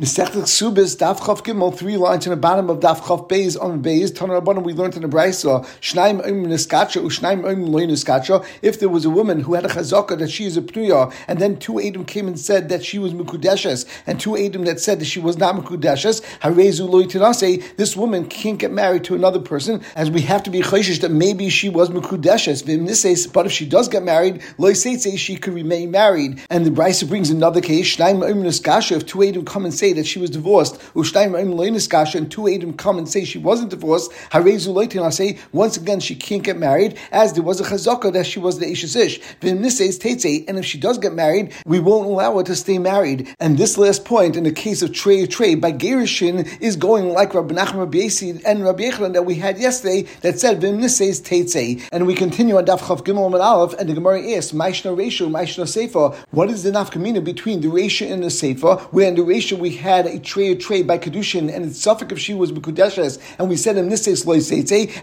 Mesechtet Subis Daf Chav Gimel, three lines in the bottom of Daf Chav Beis on Beis. Tanar Rabbanim, we learned in the Brayso, Shnaim Oim Niskacha, Ushnaim Oim Loy Niskacha. If there was a woman who had a chazaka that she is a pnuya, and then two Adam came and said that she was Mukudeshes, and two Adam that said that she was not Mukudeshes, Harezu Loy Tinase, this woman can't get married to another person, as we have to be chayshish that maybe she was Mukudeshes. But if she does get married, Loy Seitze, she could remain married. And the Brayso brings another case, Shnaim Oim Niskacha, if two Adam come and say say that she was divorced, and two Adam come and say she wasn't divorced, say once again she can't get married, as there was a chazaka that she was the Ishish Ish. And if she does get married, we won't allow her to stay married. And this last point, in the case of Trey Trey by Gerishin, is going like Rabbi Nachman Rabbi Yesi and Rabbi Yechlan that we had yesterday that said Vimnises Teitze. And we continue on Daf Chav Gimel and Aleph, and the Gemara asks, Maishna Reshu, Maishna Sefer. What is the nafkamina between the Resha and the Sefer? Where in the Resha we had a tray trade trade by kedushin, and it's suffix if she was mekudeshes, and we said in loy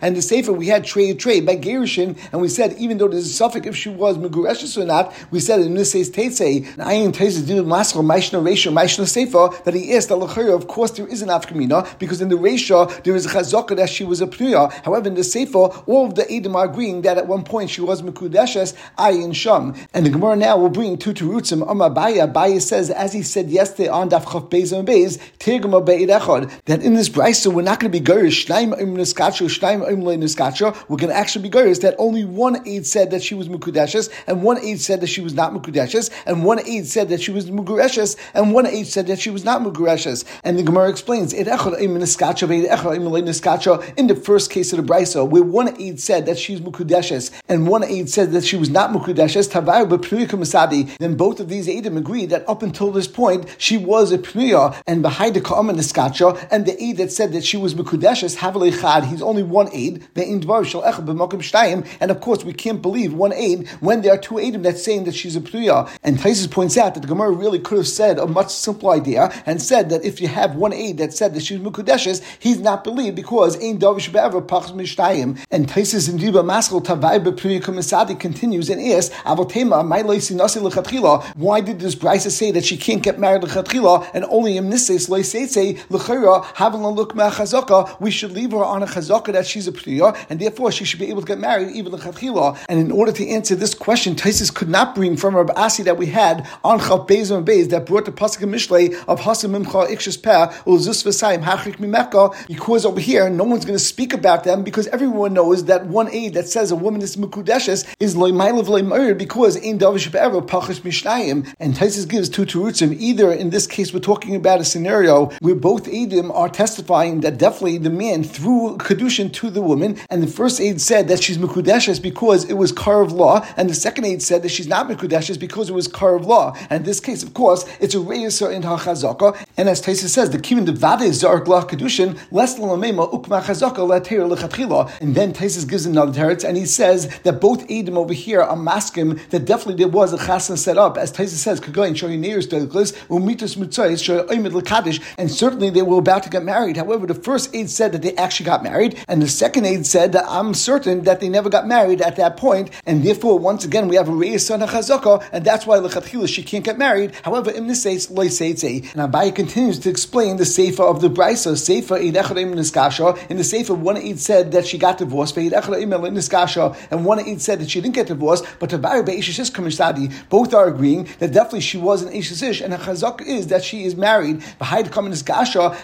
and the sefer we had tray trade trade by gerushin, and we said even though there's a suffix if she was megureshes or not, we said in this case teitze. And ayin teitze did maskal maishna ratio maishna sefer that he asked the Of course, there is an afkamina because in the ratio there is a chazaka that she was a pnuya. However, in the sefer, all of the edom are agreeing that at one point she was mekudeshes ayin sham. And the Gemara now will bring two terutzim. Amar Abaye. Abaye says as he said yesterday on Daf Chav Echad, that in this brisa we're not going to be gurish, Shnaim Im Shnaim Im Le we're going to actually be gurish that only one aid said that she was Mukudeshes, and one aid said that she was not Mukudeshes, and one aid said that she was Mugureshes, and one aid said that she was not Mugureshes. And the Gemara explains, Ed Im Im Le in the first case of the brisa, where one aid said that she's Mukudeshes, and one aid said that she was not Mukudeshes, Tavayu B'Pnuyika Masadi, then both of these aidim agree that up until this point, she was a Pnuya, and behind the Ka'am and the Skacha, and the aid that said that she was Mekudeshes, Havale Chad, he's only one aid, and of course we can't believe one aid when there are two aidim that's saying that she's a Pnuya. And Taisus points out that the Gemara really could have said a much simpler idea and said that if you have one aid that said that she's Mekudeshes, he's not believed because Ein Davish Be'ever Pachs Mishtayim. And Taisus in Diba Maskal Tavai Bepnuya Kumisadi continues and asks, Avotema, my why did this Brisa say that she can't get married lechatchila and only a look we should leave her on a chazaka that she's a priya and therefore she should be able to get married even lechatchila. And in order to answer this question, Taisus could not bring from Rabbi Asi that we had on Chav Beis and that brought the pasuk Mishlei of Hasim Mimcha Ikshas Peh Ulzus V'Sayim Hachrik Mimeka because over here no one's going to speak about them because everyone knows that one aid that says a woman is mukudeshes is loymailiv loymair because in davish be'ever pachish mishnayim. And Taisus gives two terutzim. Either in this case we're talking about a scenario where both Adim are testifying that definitely the man threw Kedushin to the woman, and the first aid said that she's Mekudeshes because it was car of law, and the second aid said that she's not Mekudeshes because it was car of law. And in this case, of course, it's a Reyesa in HaChazaka, and as Taisa says, the Kimin de Vade Zark La Kedushin, less Lamema Ukma Chazaka Later Lechatchila. And then Taisa gives another teretz, and he says that both Adim over here are maskim that definitely there was a chasna set up, as Taisa says, Kagain Shoy Neirs Delklis, Umitus Mitzayis, Shoy Oimid Lakadish, and certainly they were about to get married. However, the first aid said that they actually got married, and the second aid said that I'm certain that they never got married at that point, and therefore, once again, we have a Reis son Chazaka, and that's why Lechatchila she can't get married. However, this case, Loy Seitze. Eh? And Abaye continues to explain the Sefer of the Brisa, Sefer Eidecharim Niskasha. In the Sefer, one aid said that she got divorced, and one aid said that she didn't get divorced, but Tabar Be'ishish Kamishadi, both are agreeing that definitely she was an Ishish, and a Chazak is that she is married.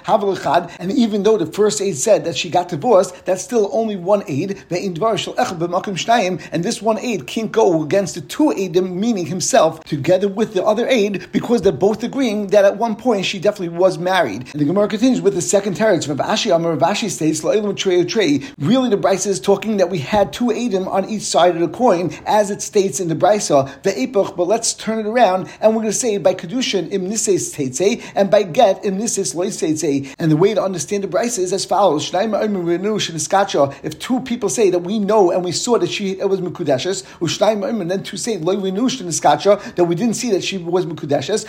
Havelachad, and even though the first aid said that she got divorced, that's still only one aid, and this one aid can't go against the two aidim, meaning himself, together with the other aid, because they're both agreeing that at one point she definitely was married. And the Gemara continues with the second teretz. Rav Ashi Amar Rav Ashi states, Really, the Brisa is talking that we had two aidim on each side of the coin, as it states in the Brisa, the Epoch, but let's turn it around, and we're going to say by Kedushin im Nises Teitze, eh, and by Get im Nises Loiseitze. And the way to understand the Brisa is as follows: If two people say that we know and we saw that she was Mekudeshes, and then to say that we didn't see that she was Mekudeshes,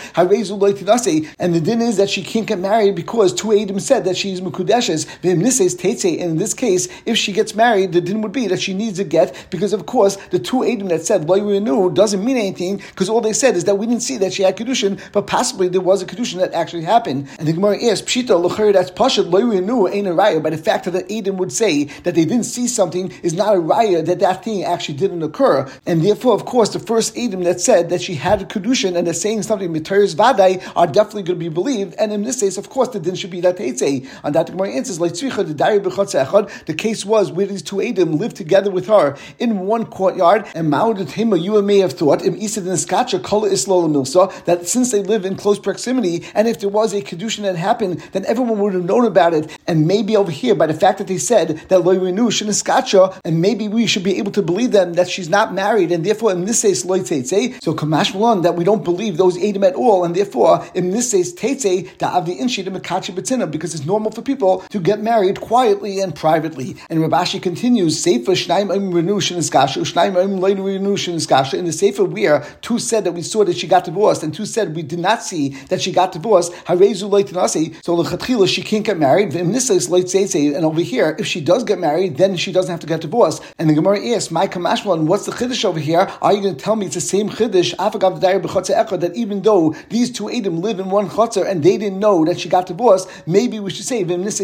and the din is that she can't get married because two Adam said that she's Mukudeshes, Vimnises Teitze, and in this case, if she gets married, the din would be that she needs a get, because of course, the two Adam that said Lo knew doesn't mean anything, because all they said is that we didn't see that she had Kedushin, but possibly there was a Kedushin that actually happened. And the Gemara asks, Pshita, Luchari, that's Pashat, Lo knew ain't a raya, but the fact that the Adam would say that they didn't see something is not a raya that that thing actually didn't occur. And therefore, of course, the first Adam that said that she had a Kedushin and they're saying something, Mitaris Vadai, are definitely going to be believed. And in this case, of course, the din should be that Teitze. And that the Gemara answers, like the case was where these two Adam lived together with her in one courtyard, and Ma'udat him, you may have thought, im Isa Niskacha, Kala Isla Milsa, that since they live in close proximity, and if there was a Kedushin that happened, then everyone would have known about it. And maybe over here, by the fact that they said that Lo Renu Shiniskacha, and maybe we should be able to believe them that she's not married, and therefore in this case, Lo So Kamash Malon, that we don't believe those Adam at all, and therefore in this case, Teitze, the Avdi Inshid Mekachi Betina, because it's normal for people to get married quietly and privately. And Rav Ashi continues, Sefer Shnaim Im Renu Shiniskasha, Shnaim Im Lo Renu Shiniskasha, in the Sefer where two said that we saw that she got divorced, and two said we did not see that she got divorced, Leitanasi, so she can't get married, and over here, if she does get married, then she doesn't have to get divorced. And the Gemara asks, My Kamashmalan, what's the Chiddush over here? Are you going to tell me it's the same Chiddush, that even though these two Adam live in one Chotzer and they didn't know that she got divorced, maybe we should say, that's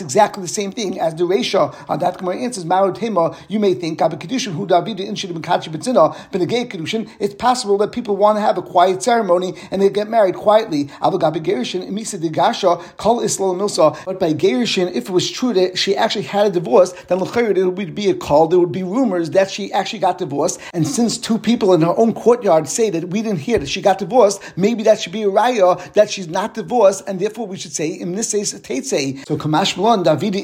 exactly the same thing as the Resha. On uh, that Gemara answers, you may think, Kedushin, David in Kedushin, it's possible that people want to have a quiet ceremony and they get married quietly. But by Gerishin, if it was true that she actually had a divorce, then there would be a call, there would be rumors that she actually got divorced. And since two people in her own courtyard say that we didn't hear that she got divorced, maybe that should be a raya that she's not divorced, and therefore we should say, in this case. So Kamash Malon, Davidi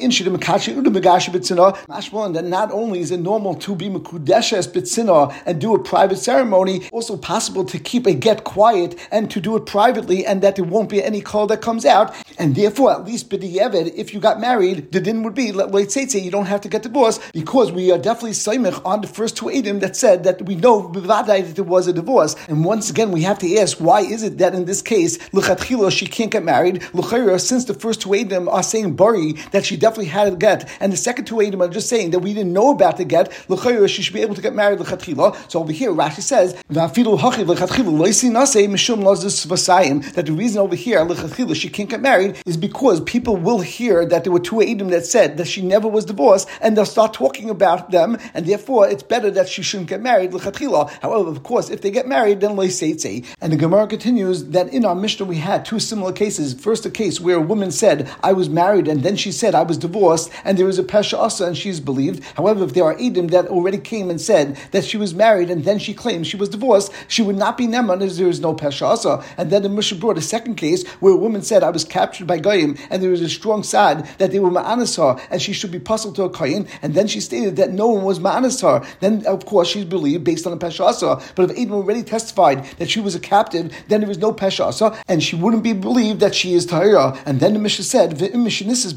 that not only is it normal to be Mekudeshes Bitzina and do a private ceremony, also possible to keep a get quiet and to do it privately, and that there won't be any call that comes out, and therefore, at least B'di'evid, if you got married, the din would be, let's say, you don't have to get divorced, because we are definitely Saimich on the first two Edim that said that we know that there was a divorce. And once again, we have to ask, why is it that in this case, L'chatchila, she can't get married? L'chayra, since the first two Edim are saying Bari, that she definitely had a get, and the second two Edim are just saying that we didn't know about the get, L'chayra, she should be able to get married L'chatchila. So over here, Rashi says, that the reason over here, she can't get married, is because people will hear that there were two Edim that said that she never was divorced, and they'll start talking about them, and therefore it's better that she shouldn't get married. However, of course, if they get married, then say. And the Gemara continues that in our Mishnah we had two similar cases. First, a case where a woman said, I was married, and then she said, I was divorced, and there was a Pesha Asa, and she's believed. However, if there are Edim that already came and said that she was married, and then she claimed she was divorced, she would not be Neman as there is no Pesha And then the Mishnah brought a second case where a woman said, I was captured by Goyim, and there was a strong sad that they were Ma'anasar, and she should be puzzled to a Kayin, and then she stated that no one was Ma'anasar. Then, of course, she's believed based on the Pesha Asa. But if Edom already testified that she was a captive, then there is no Pesha Asa, and she wouldn't be believed that she is Tahira. And then the Mishnah said,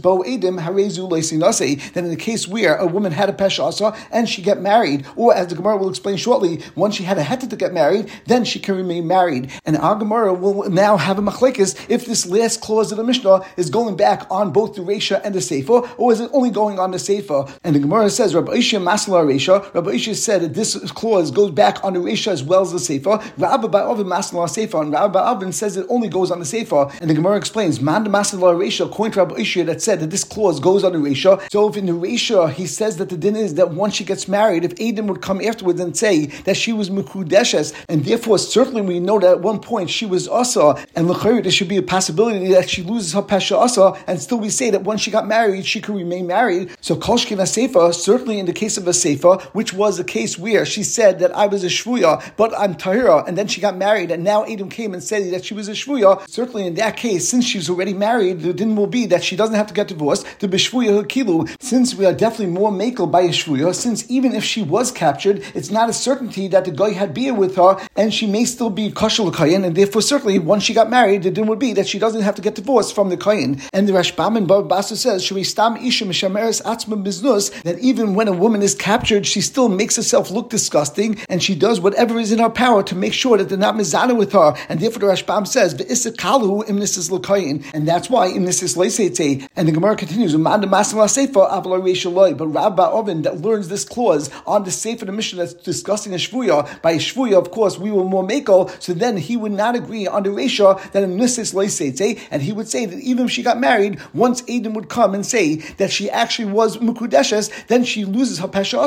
bo Edom harezu Then in the case where a woman had a Pesha Asa and she get married, or as the Gemara will explain shortly, once she had a heta to get married, then she can remain married. And our Gemara will now have a machlekes if this last clause of the Mishnah is going back on both the Resha and the Sefer, or is it only going on the Sefer? And the Gemara says, Rabbi Isha Masla Resha, Rabbi Isha said that this clause goes back on the Resha as well as the Sefer. Rabbi Ba'avin Masla Sefer, and Rabbi Ba'avin says it only goes on the Sefer. And the Gemara explains, Man Masla Resha, according to Rabbi Isha, that said that this clause goes on the Resha. So if in the Resha he says that the din is that once she gets married, if Adam would come afterwards and say that she was Mukudeshes, and therefore certainly we know that at one point she was Asa, and L'chayr, there should be a possibility that she loses her Pesha Asa, and still we say that once she got married, she could remain married. So Kolshkin Sefer, certainly in the case of a Sefer, which was a case where she said that I was a Shvuya, but I'm Tahira, and then she got married, and now Adam came and said that she was a Shvuya, certainly in that case, since she's already married, the din will be that she doesn't have to get divorced, to Bishvuya Hakilu, since we are definitely more makel by a Shvuya, since even if she was captured, it's not a certainty that the guy had beer with her, and she may still be Kashal And therefore certainly once she got married, the din would be that she doesn't have to get divorced from the Kohen. And the Rashbam and Baba Basa says, Stam Isha Mishameres Atzma Biznus, that even when a woman is captured, she still makes herself look disgusting and she does whatever is in her power to make sure that they're not mizana with her. And therefore the Rashbam says, Kalu imnisis l'koyin. And that's why imnisis leisete. And the Gemara continues, Umanda Masim Sefer But Rabba Ovin that learns this clause on the Sefer the mission that's discussing a Shvuya, by a Shvuya, of course, we will more mako, so then he would not agree on the Resha that imnisis leisete, and he would say that even if she got married, once Adam would come and say that she actually was Mukudeshes, then she loses her Pesha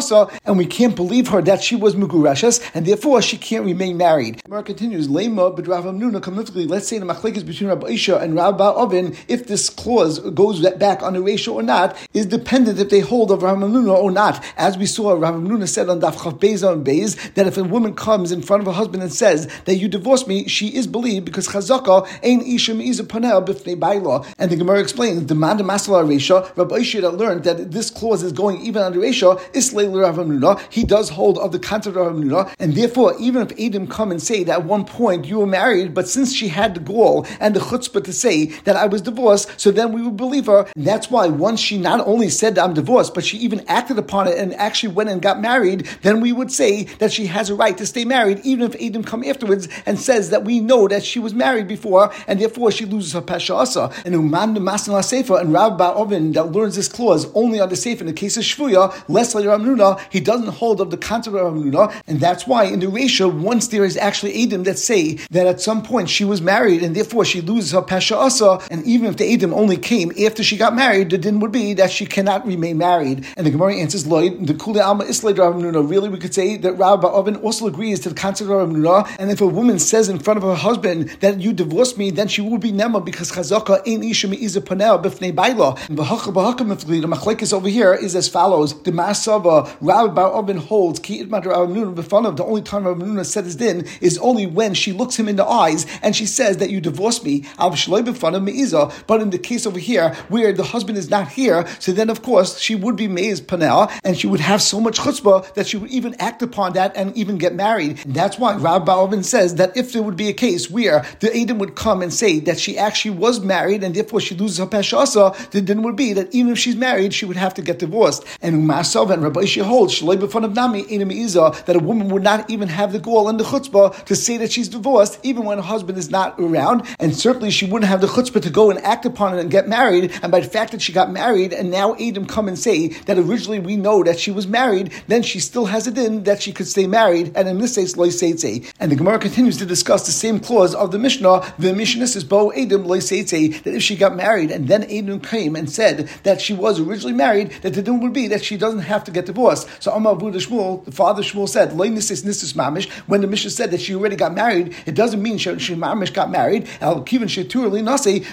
and we can't believe her that she was Mugureshes, and therefore she can't remain married. Gemara continues, Lema b'Rav Amnuna kamifli. Let's say the machlekes between Rabbi Isha and Rabbi Ovin, if this clause goes back on the ratio or not, is dependent if they hold of Amnuna or not. As we saw, Rav Amnuna said on Daf Chav Beis on Beis that if a woman comes in front of her husband and says that you divorced me, she is believed because Chazaka ain't Isha Me'iza Panel b'fnei Baila. And the Gemara explains, demand the Masala Resha, Rabbi Isha learned that this clause is going even under Resha, is Rav Amnuna. He does hold of the concept of Rav and therefore, even if Adam come and say that at one point you were married, but since she had the gall and the chutzpah to say that I was divorced, so then we would believe her. And that's why once she not only said that I'm divorced, but she even acted upon it and actually went and got married, then we would say that she has a right to stay married, even if Adam come afterwards and says that we know that she was married before, and therefore she loses her pesha asa. And Uman Masan La Sefer and Rabbi Ovin that learns this clause only on the Sefer in the case of Shvuya, less like Ramnuna, he doesn't hold of the concept of Ramnuna, and that's why in the ratio, once there is actually Adam that say that at some point she was married and therefore she loses her Pesha Asa, and even if the Adam only came after she got married, the din would be that she cannot remain married. And the Gemara answers, Lloyd, the Kuli Alma Islay Ramnuna, really we could say that Rabbi Ovin also agrees to the concept of Ramnuna, and if a woman says in front of her husband that you divorced me, then she would be Nema because Chazaka ain't Isha Me'iza Panel Bifnei Baila. And the Machlekes over here is as follows. The Masava, Rabbi Ovin holds, Ki Itmat Ramnuna Bifanav, the only time Ramnuna said his din is only when she looks him in the eyes and she says that you divorced me. But in the case over here, where the husband is not here, so then of course she would be Meiz Panel and she would have so much chutzpah that she would even act upon that and even get married. And that's why Rabbi Balvin says that if there would be a case where the Adam would come and say that she actually was married and therefore she loses her Peshasa, the din would be that even if she's married, she would have to get divorced. And Umasav and Rabbi Ishi holds, that a woman would not even have the goal and the chutzpah to say that she's divorced, even when her husband is not around. And certainly she wouldn't have the chutzpah to go and act upon it and get married. And by the fact that she got married and now Adam come and say that originally we know that she was married, then she still has it in that she could stay married. And in this case, loiseitze. And the Gemara continues to discuss the same clause of the Mishnah. The Mishnah says, bo loiseitze, that if she got married and then Adam came and said that she was originally married, that the din would be that she doesn't have to get divorced. So Amar Buddha Shmuel, the father Shmuel said, loinisis nisis mamish, when the Mishnah said that she already got married, it doesn't mean she, she mamish got married. Al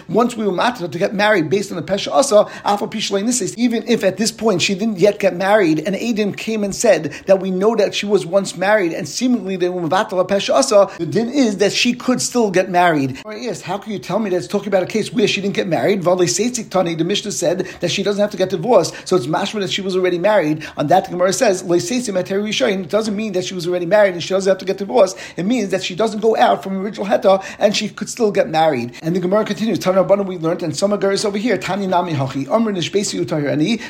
Once we were matter to get married based on the pesha asa, even if at this point she didn't yet get married, and Adam came and said that we know that she was once married, and seemingly they were mavatala pesha asa, the din is that she could still get married. Yes, how can you tell me that it's talking about a case where she didn't get married? Tani, the Mishnah said that she doesn't have to get divorced, so it's mashma that she was already married. On that, the Gemara says, it doesn't mean that she was already married and she doesn't have to get divorced. It means that she doesn't go out from original heta and she could still get married. And the Gemara continues, Tana Rabbanan we learned, and some is over here, Tani Nami Hachi, Amr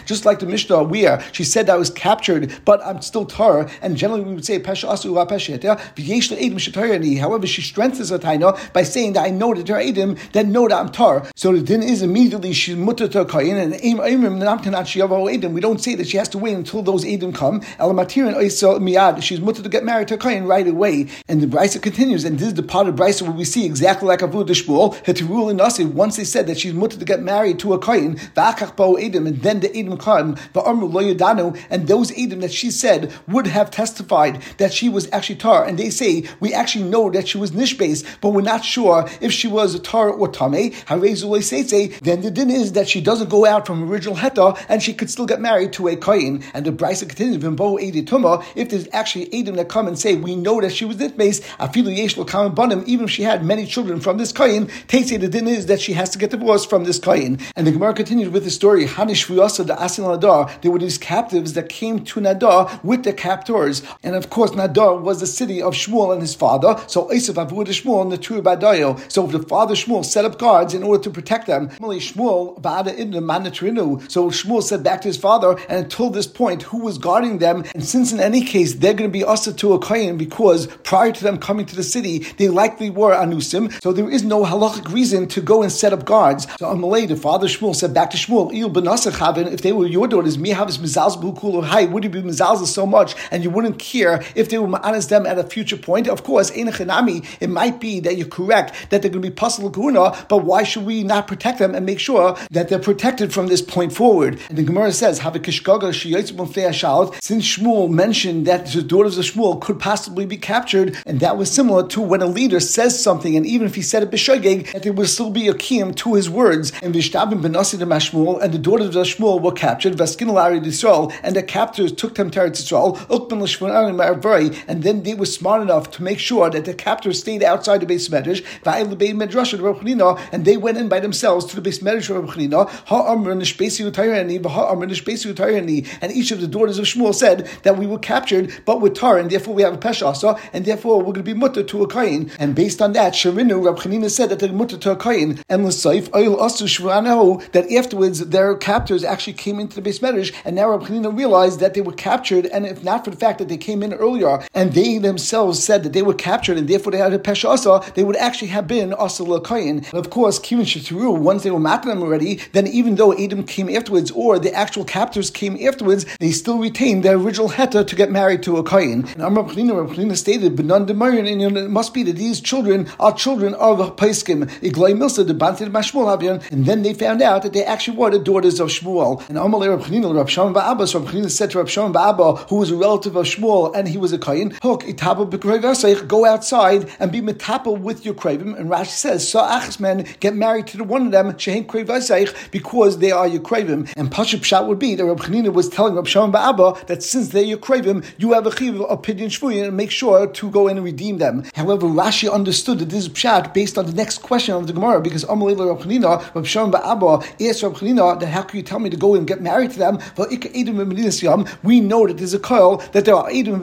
just like the Mishnah where she said I was captured, but I'm still tar, and generally we would say Pesha Asu La Shetayani. However, she strengthens her taina by saying that I know that her Edim, then know that I'm tar. So the din is immediately she's mutter to a kain, and Edim, we don't say that she has to wait until those Edim come. Elamatirin Oisa Miad, she's mutter to get married to a kain right away. And the Brisa continues, and this is the part of Brisa where we see exactly like Avu Dishmuel, Hetirul and Nasi, once they said that she's mutter to get married to a kain, Va'akach Bo Edim, and then the Edim come, Va'amru Lo Yadanu, and those Edim that she said would have testified that she was actually tar, and they say we actually know that she was nishbase, but we're not sure if she was a tar or tame. Then the din is that she doesn't go out from original heta, and she could still get married to a kain. And the brisa continues. If there's actually edim that come and say we know that she was nishbase, afilu yesh lo banim, even if she had many children from this kain, say the din is that she has to get divorced from this kain. And the Gemara continues with the story, Hanish the Asin Nadar. There were these captives that came to Nadar with the captors, and of course Nadar was the city of Shmuel and his father. So Esav Avud Shmuel and the two Badayo. So if the father Shmuel set up guards in order to protect them. So Shmuel said back to his father, and until this point, who was guarding them? And since in any case they're going to be usher to a kohen because prior to them coming to the city, they likely were anusim, so there is no halachic reason to go and set up guards. So Amalei, the father Shmuel said back to Shmuel, if they were your daughters, would you be mizalz so much, and you wouldn't care if they were ma'anas them at a future point? Of course, it might be that you're correct that they're going to be possible kuna, but why should we not protect them and make sure that they're protected from this point forward? And the Gemara says, since Shmuel mentioned that the daughters of Shmuel could possibly be captured, and that was similar to when a leader says something, and even if he said it b'shogeg, that there will still be a kiyum to his words. And Vishtabim benasi de Mashmuel, and the daughters of Shmuel were captured, Vaskinalari Yisrael, and the captors took them to Israel, Ukban l'shvonarim and then they were smart enough to make sure that the captors stayed outside the base medrash, and they went in by themselves to the base medrash of and each of the daughters of Shmuel said that we were captured, but with tar, and therefore we have a pesha asa, and therefore we're going to be mutter to a kain. And based on that, Sharinu, Rab Chanina said that they're mutter to a kain, and l'saif oil asu shvanahu, that afterwards their captors actually came into the base medrash, and now Rab Chanina realized that they were captured, and if not for the fact that they came in earlier, and they themselves said that they were captured, and therefore they had a pesha asa, they would actually have been asa l'kain. And of course, Kivin Shatru, once they were mapping them already, then even though Adam came afterwards, or the actual captors came afterwards, they still retained their original heta to get married to a kain. And Amr Pchlina stated, "Benon demarin," and it must be that these children are children of Paiskim. Iglay Milsa the Bantit Mashmuel Habion, and then they found out that they actually were the daughters of Shmuel. And Amalei Rab Pchlina, Rab Shimon Ba'aba, so Rab Pchlina said to Rab Shimon Ba'aba, who was a relative of Shmuel and he was a kain, "Hook itaba go outside and be metapel with your kravim." And Rashi says, "So men get married to the one of them shehem because they are your kravim." And Pashup Pshat would be that Rab Chanina was telling Rab Shimon Ba'aba that since they're your kravim, you have a chiv of pidyon shvuyin and make sure to go in and redeem them. However, Rashi understood that this is Pshat based on the next question of the Gemara because Amalei Rab Chanina, Rab Shimon Ba'aba asked Rab Chanina that how can you tell me to go and get married to them? We know that there's a coil that there are Edom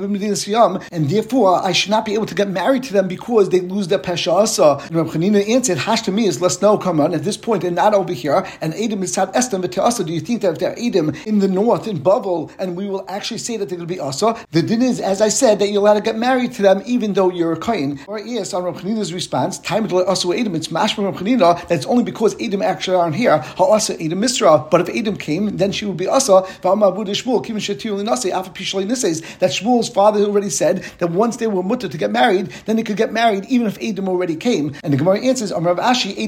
and therefore I should not be able to get married to them because they lose their Pesha Asa. And Rab Chanina answered, Hash to me is let's know, come on, at this point they're not over here, and Edom is Sad Estem, but to do you think that if they're Edom in the north, in Bavel, and we will actually say that they're going to be Asa, the din is, as I said, that you're allowed to get married to them even though you're a Kain. Or yes, on Rab Chanina's response, time to Asa Edom, it's mashma Rab Chanina, that's only because Edom actually aren't here, Ha'asa Edom Misra, but if Edom came, then she would be Asa, that Shmuel's father already said that once they were mutter to get married, then they could get married even if Edom already came. And the Gemara answers, on Rav Ashi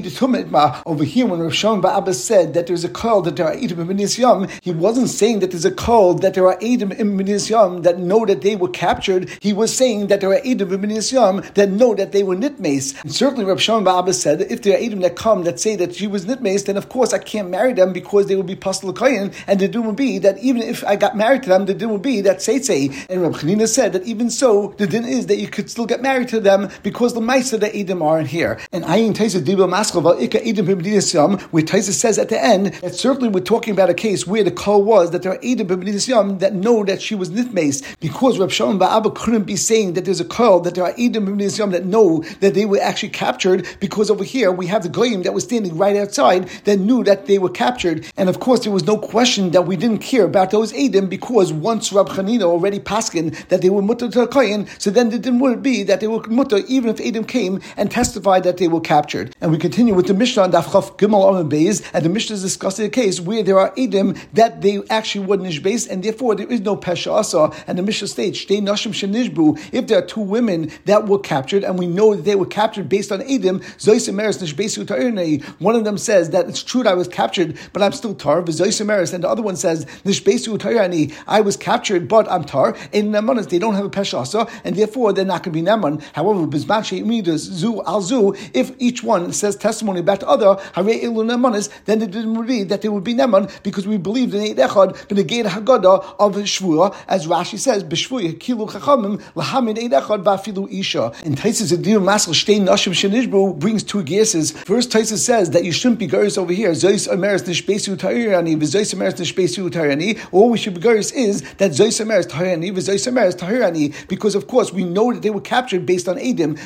over here when Rav Shon Ba'abba said that there's a call that there are Edom in Yam, he wasn't saying that there's a call that there are Edom in Yam that know that they were captured. He was saying that there are Edom in Yam that know that they were nitmates. And certainly Rav Shon Ba'abba said that if there are Edom that come that say that she was nitmates, then of course I can't marry them because they will be Pasal Kayan, and the doom would be that even if I got married to them, the din would be that Seitze. And Rav Chanina said that even so, the din is that you could still get married to them because the Maisa that Edom aren't here. And Ayin Taisa Dibel Maskova Ika Edom B'Medinasiyam, where Taisa says at the end that certainly we're talking about a case where the call was that there are Edom B'Medinasiyam that know that she was nitmace because Rav Shalom Ba'abba couldn't be saying that there's a call that there are Edom B'Medinasiyam that know that they were actually captured because over here we have the Goyim that was standing right outside that knew that they were captured. And of course there was no question that we didn't care about those Edom because once Rab Chanina already paskin that they were mutter to a so then the din would be that they were mutter even if Edom came and testified that they were captured. And we continue with the Mishnah on Dafchaf Gimel Omen Beis, and the Mishnah is discussing a case where there are Edom that they actually were nishbeis, and therefore there is no pesha asa. And the Mishnah states, Shtei nashim shenishbu, if there are two women that were captured, and we know that they were captured based on ta'irnei. One of them says that it's true that I was captured, but I'm still tar, and the other one says nishbeisu ta'irnei. I was captured, but I'm tar. In Nemanas, they don't have a peshasa, and therefore they're not going to be Neman. However, Zu Al if each one says testimony about the other, Hare Ilu Nemanas, then it would be that they would be Neman because we believed in Eid Echad, Beneged Haggadah of Shvua, as Rashi says, Beshvuya Kilu Chachamim, Lahamin Eid Echad Vafilu Isha. And Taisis Adir Masel Shtein Nashim Shenishbu brings two guesses. First, Taisis says that you shouldn't be Garis over here. Zois Ameris Nishbesu Tayrani, Vizois Ameris Nishbesu Tayrani. All we should be Garis is that Zois Ameris Tayrani, Vizois Ameris Tayrani, because of course we know that they were captured based on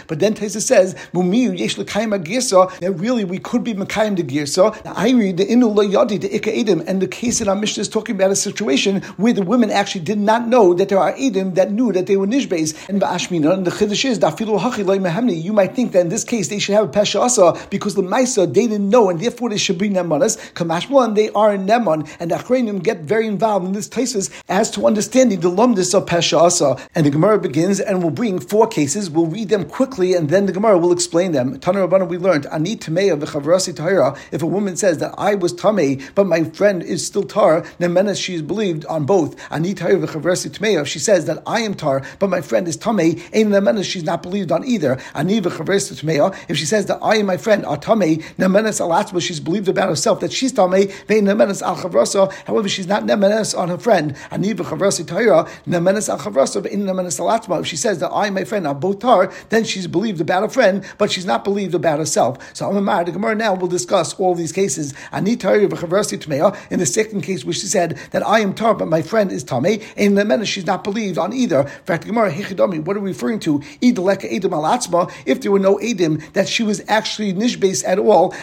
But then Taisa says, Mumiyu Yesh Agisa, that really we could be Mekayim the Girsa. I read the Inu Yadi, the Ika Edim, and the case in our Mishnah is talking about a situation where the women actually did not know that there are Edim that knew that they were Nishbes. And Ba'ashmina, and the Chiddush is, Dafilu Hachi Mehemni. You might think that in this case they should have a Pesha Asa because the Maisa, they didn't know, and therefore they should be Nemanas. Kamashmala, and they are in Neman, and the Achrenim get very involved in this places as to understanding the Lumdis of Pesha Asa. And the Gemara begins and will bring four cases. We'll read them quickly, and then the Gemara will explain them. Tana Rabbana, we learned, Ani Tameya v'chavrasi Tahira. If a woman says that I was Tamei, but my friend is still Tar, Nemenes, she is believed on both. Ani Tahira v'chavrasi Tameya. If she says that I am Tar, but my friend is Tamei, Ein Nemenes, she's not believed on either. Ani v'chavrasi Tameya. If she says that I and my friend are Tamei, Nemenes alatzma, she's believed about herself that she's Tamei, Vein Nemenes al chavrasa. However, she's not Nemenes on her friend. Ani v'chavrasi Tahira, Nemenes al chavrasa, Vein Nemenes alatzma. If she says that I and my friend are both Tar, then she's believed about her friend, but she's not believed about herself. So Amar, the Gemara now will discuss all these cases. Ani. In the second case, which she said that I am Tar, but my friend is Tame. In the she's not believed on either. In fact, Gemara Hechidami, what are we referring to? Idaleka Edim Alatzma. If there were no Edim that she was actually Nishbase at all,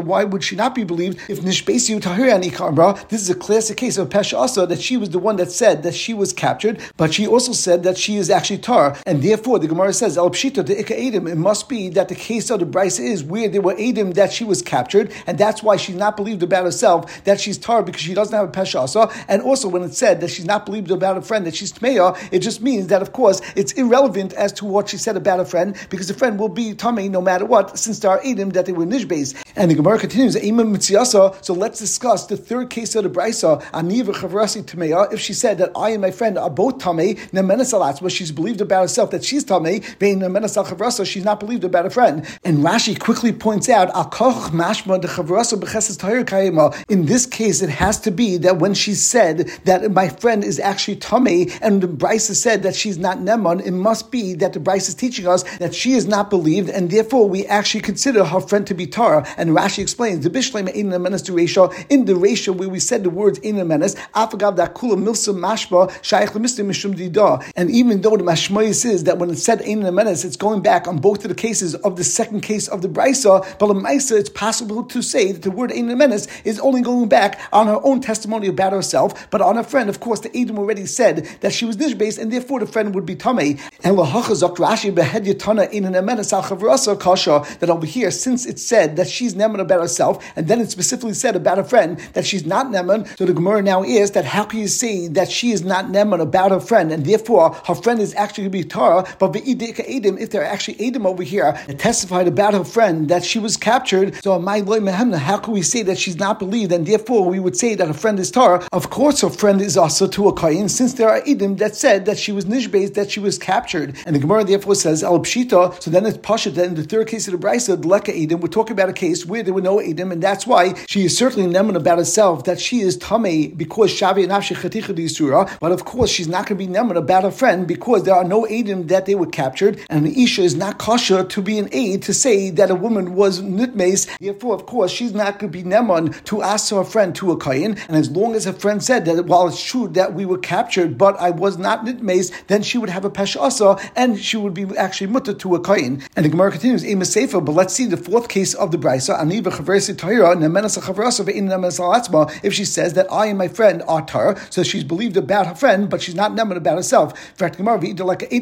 why would she not be believed if Nishbase you Tahir Ani This is a classic case of Pesha Asa that she was the one that said that she was captured, but she also said that she is actually Tar, and therefore the Gemara says El Pshita de Ika Edim. It must be that the case of the Brisa is where there were Edim that she was captured, and that's why she's not believed about herself that she's tar because she doesn't have a peshasa. And also, when it said that she's not believed about a friend that she's tmeya, it just means that of course it's irrelevant as to what she said about a friend because the friend will be tummy no matter what, since there are Edim that they were nishbes. And the Gemara continues, So let's discuss the third case of the Brisa, Aniva Chavrasi Tmeya. If she said that I and my friend are both Tame, Nemenesalatz, but she's believed about herself that she's Tame, she's not believed about a friend. And Rashi quickly points out, in this case, it has to be that when she said that my friend is actually Tame, and the Brisa said that she's not Neman, it must be that the Brisa is teaching us that she is not believed, and therefore we actually consider her friend to be Tara. And Rashi explains the Bishlema in the menace to in the ratio where we said the words in the menace, that kula milsa mashba shaykh mishum dida. And even though the mashmoyis is that when it said in the menace, it's going back on both of the cases of the second case of the Brisa, but Maisa, it's possible to say that the word Ein Menace is only going back on her own testimony about herself, but on a friend, of course, the Edom already said that she was Nishbase, and therefore the friend would be Tamei. And Lahachazak Rashi Behed Yatana in an Emenes Al Kasha, that over here, since it said that she's Neman about herself, and then it specifically said about a friend that she's not Neman, so the Gemara now is that how can you say that she is not Neman about her friend, and therefore her friend is actually going to be Tara, but Edom, if there are actually Edom over here that testified about her friend that she was captured, so my how can we say that she's not believed, and therefore we would say that her friend is Tara? Of course, her friend is also to a Kayin, since there are Idim that said that she was Nishbez, that she was captured. And the Gemara therefore says, Al Pshita, so then it's Pasha, then in the third case of the Brisa, the Leka Idim, we're talking about a case where there were no Idim, and that's why she is certainly Neman about herself, that she is Tame because Shavi and Afshi Chaticha but of course she's not going to be Neman about her friend because there are no Idim that they were captured, and the Isha is not Kasha to be an aid to say that a woman was Nitmes, therefore, of course, she's not going to be Neman to ask her friend to a Kayin, and as long as her friend said that while it's true that we were captured, but I was not Nitmes, then she would have a Peshasa, and she would be actually Mutta to a Kayin. And the Gemara continues, Ema Sefer, but let's see the fourth case of the Brisa, if she says that I and my friend are Tar, so she's believed about her friend, but she's not Neman about herself. In fact, Gemara, like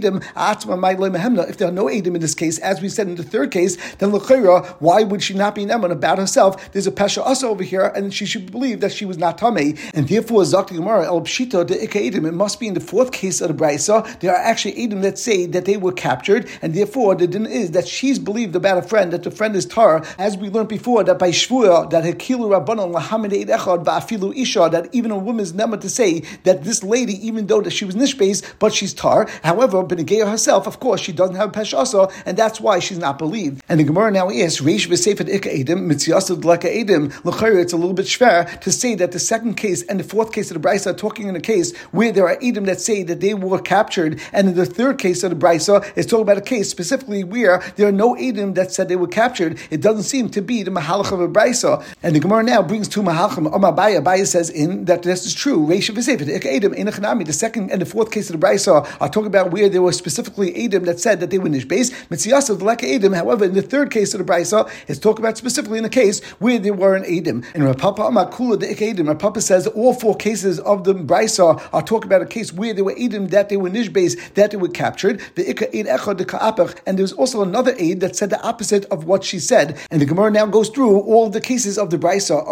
If there are no Edim in this case, as we said in the third case, then Lechera, why would she not be Neman about herself? There's a Pesha Asa over here, and she should believe that she was not Tamei. And therefore, Zakti Gemara, El Pshita, Ika Edim, it must be in the fourth case of the Brisa, there are actually Edim that say that they were captured, and therefore the din is that she's believed about a friend, that the friend is Tar, as we learned before, that by Shvua, that Hakilu Rabbanon, Lahamid Eid Echad, Va'afilu Isha, that even a woman's Neman to say that this lady, even though that she was Nishbez, but she's Tar. However, Benegeya herself, of course, she doesn't have Pesha Asa, and that's why she's not believed. And the Gemara now is Reish v'Sefer Ika Edim Mitziasav Leka Edim L'chayr. It's a little bit schwer to say that the second case and the fourth case of the Brisa are talking in a case where there are Edim that say that they were captured, and in the third case of the Brisa is talking about a case specifically where there are no Edim that said they were captured. It doesn't seem to be the Mahalach of a Brisa. And the Gemara now brings two Mahalachim. Omar Abaye Abaye says in that this is true. Reish v'Sefer Ika Edim. The second and the fourth case of the Brisa are talking about where there were specifically Edim that said that they were Nishbase. Mitziasav Leka Edim. However, in the third case of the Brisa is talking about specifically in the case where there were an Edim. And Rav Papa Amakula de Edim, Rav Papa says all four cases of the Brisa are talking about a case where there were Edim that they were Nishbes, that they were captured. The Ika Eid Echad de Ka'apach, and there's also another aid that said the opposite of what she said. And the Gemara now goes through all the cases of the Brisa.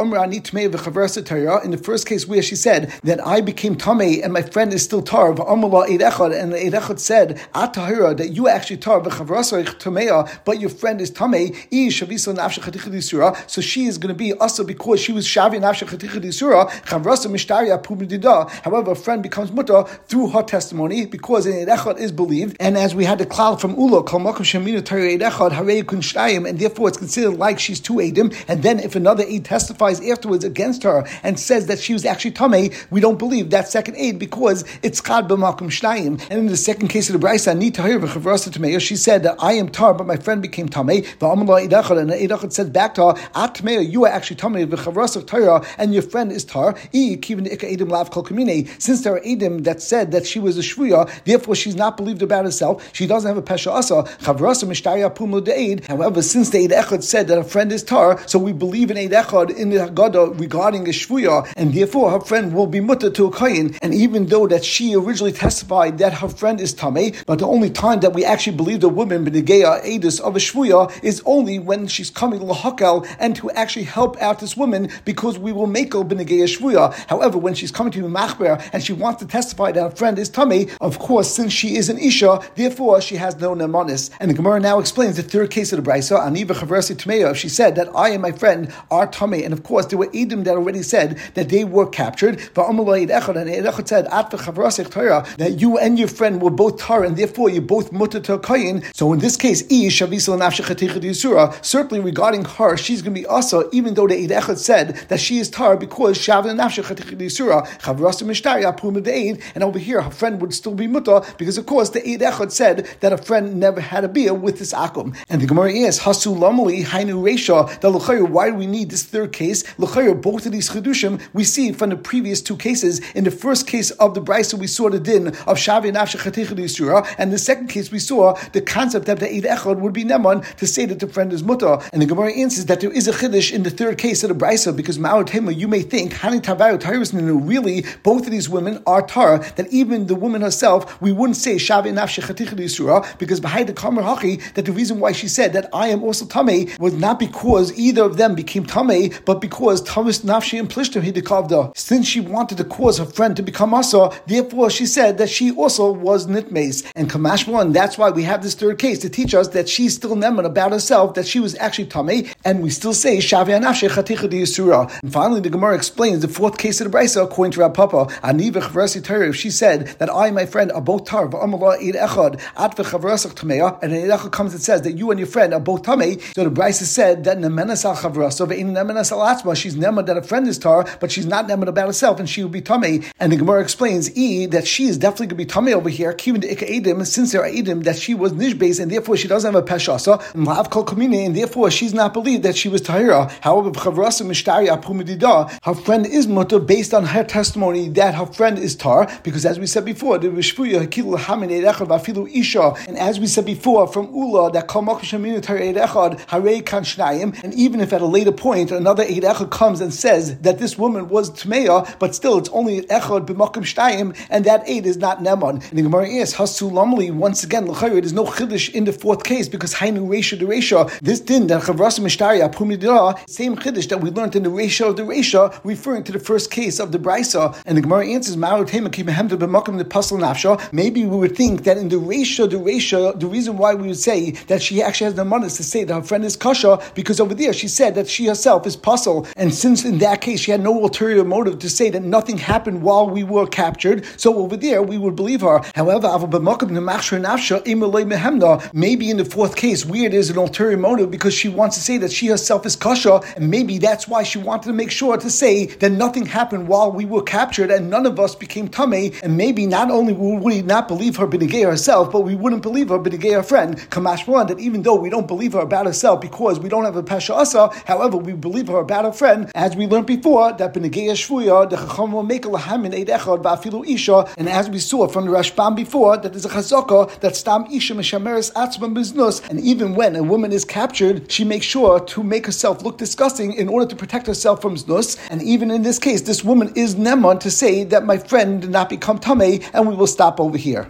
In the first case where she said that I became Tameh and my friend is still Tar, and the Eid Echad said, Atahira, that you actually Tar, but your friend is Tameh, so she is going to be also because she was Shavi Nafsha. However, a friend becomes mutter through her testimony because in Echad is believed, and as we had the cloud from Ulo, and therefore it's considered like she's two Adim, and then if another aid testifies afterwards against her and says that she was actually Tameh, we don't believe that second aid because it's Chad B'Malkum Shtayim. And in the second case of the Brisa, Ni Tahir She said that I am Tar, but my friend became Tameh, V'Amallah Idachad, and Idachad said back to her, At you are actually Tameh, V'Chavrasa Torah, and your friend is Tar, since there are Edim that said that she was a Shvuya, therefore she's not believed about herself, she doesn't have a Pesha Asa, Chavrasa Mishtaya Pum however, since the Eid said that a friend is Tar, so we believe in Eid in the Haggadah regarding a Shvuya, and therefore her friend will be mutter to a Kayin, and even though that she originally testified that her friend is Tameh, but the only time that we actually believe the woman, B'negeya Edis of a Shvuya, is only when she's coming Lahakel and to actually help out this woman because we will make her B'negeya Shvuya. However, when she's coming to Machber and she wants to testify that her friend is Tameh, of course, since she is an Isha, therefore she has no Nemanis. And the Gemara now explains the third case of the Brisa, Aniva Chaversi Tmeya, she said that I and my friend are Tameh, and of course there were Edim that already said that they were captured, but and Echad said, that you and your friend were both Tar, and therefore you both mutter to. So in this case, e shavisel nafshechatechad yisura. certainly regarding her, she's going to be also, even though the Eid said that she is Tar because Shav and Afsha Khatikhir Surah Haverasa Mishtaya Pumadain, and over here her friend would still be mutter because of course the Eid said that a friend never had a beer with this akum. And the Gemara is Hasu Lamali Hainu Resha. The why do we need this third case? L'chayr, both of these chedushim we see from the previous two cases. In the first case of the Brisa, we saw the din of Shavi Nafshe Yisura, and the second case we saw the concept that the Eid Echad would be Neman to say that the friend is mutter. And the Gemara answers that there is a chiddush in the third case of the Brisa because Ma'at Hema, you may think Hani Tavayu Tyrus really both of these women are Tar. That even the woman herself, we wouldn't say Shavi Nafshe Yisura because behind the Kamar Hachi that the reason why she said that I am also Tameh was not because either of them became Tameh, but because Tamas Nafshi and Plishtim Hidikavda. Since she wanted to cause her friend to become Asa, therefore she said that she also was Nitmes. And Kamashma, and that's why we have this third case to teach us that she's still Neman about herself, that she was actually Tameh, and we still say Shavi Nafshi Chaticha. And finally, the Gemara explains the fourth case of the Brisa, according to Rav Papa, Anivich Versi Torah, she said that I and my friend are both Tar, V'amallah Eid Echad, At V'chavrasach Tameya, and then Echad comes and says that you and your friend are both Tameh. So the Brisa said that Nemenas al Chavrasa, Ve'in Nemenas al Atzma, she's Nemad that a friend is Tar, but she's not Nemad about herself, and she will be Tameh. And the Gemara explains, E, that she is definitely going to be Tameh over here, Kivin de Edim, since there are That she was Nishbase, and therefore she doesn't have a Peshasa, and Lav Kol and therefore she's not believed that she was Tahira. However, her friend is Mutter based on her testimony that her friend is Tar, because as we said before, the Isha, and as we said before from Ula, that Kol Mokashamina Tar Echad, Harei Kan Shnayim, and even if at a later point another Eid Echad comes and says that this woman was Tmeya, but still it's only Echad B'Mokim Shnayim, and that aid is not Neman. And the Gemara is, Hasu Lamli, once again, L'chayr, there's no Chiddush in the fourth case, because Hainu Resha the Resha, this din that Chavras Mishtari Apumidira, same Chiddush that we learned in the Resha of the Resha, referring to the first case of the Brisa, and the Gemara answers, maybe we would think that in the Resha, the Resha, the reason why we would say that she actually has the money to say that her friend is Kasha, because over there she said that she herself is puzzle. And since in that case she had no ulterior motive to say that nothing happened while we were captured, so over there we would believe her. However, maybe in the fourth case, weird is an ulterior motive because she wants to say that she herself is Kasha, and maybe that's why she wanted to make sure to say that nothing happened while we were captured and none of us became tummy, and maybe not only would we not believe her Benegay herself, but we wouldn't believe her Benegay her friend, Kamash that even though we don't believe her about herself because we don't have a Pesha Asa, however, we believe her about her friend, as we learned before, that Benegay Shvuya, the Chacham will make a Lahamin Eid Echad, Isha, and as we saw from the Rashbam before, that there's a Chazaka that Stam Isha Meshameres Atzma Biznus, and even when a woman is captured, she makes sure to make herself look disgusting in order to protect herself from znus. And even in this case, this woman is neman to say that my friend did not become tame, and we will stop over here.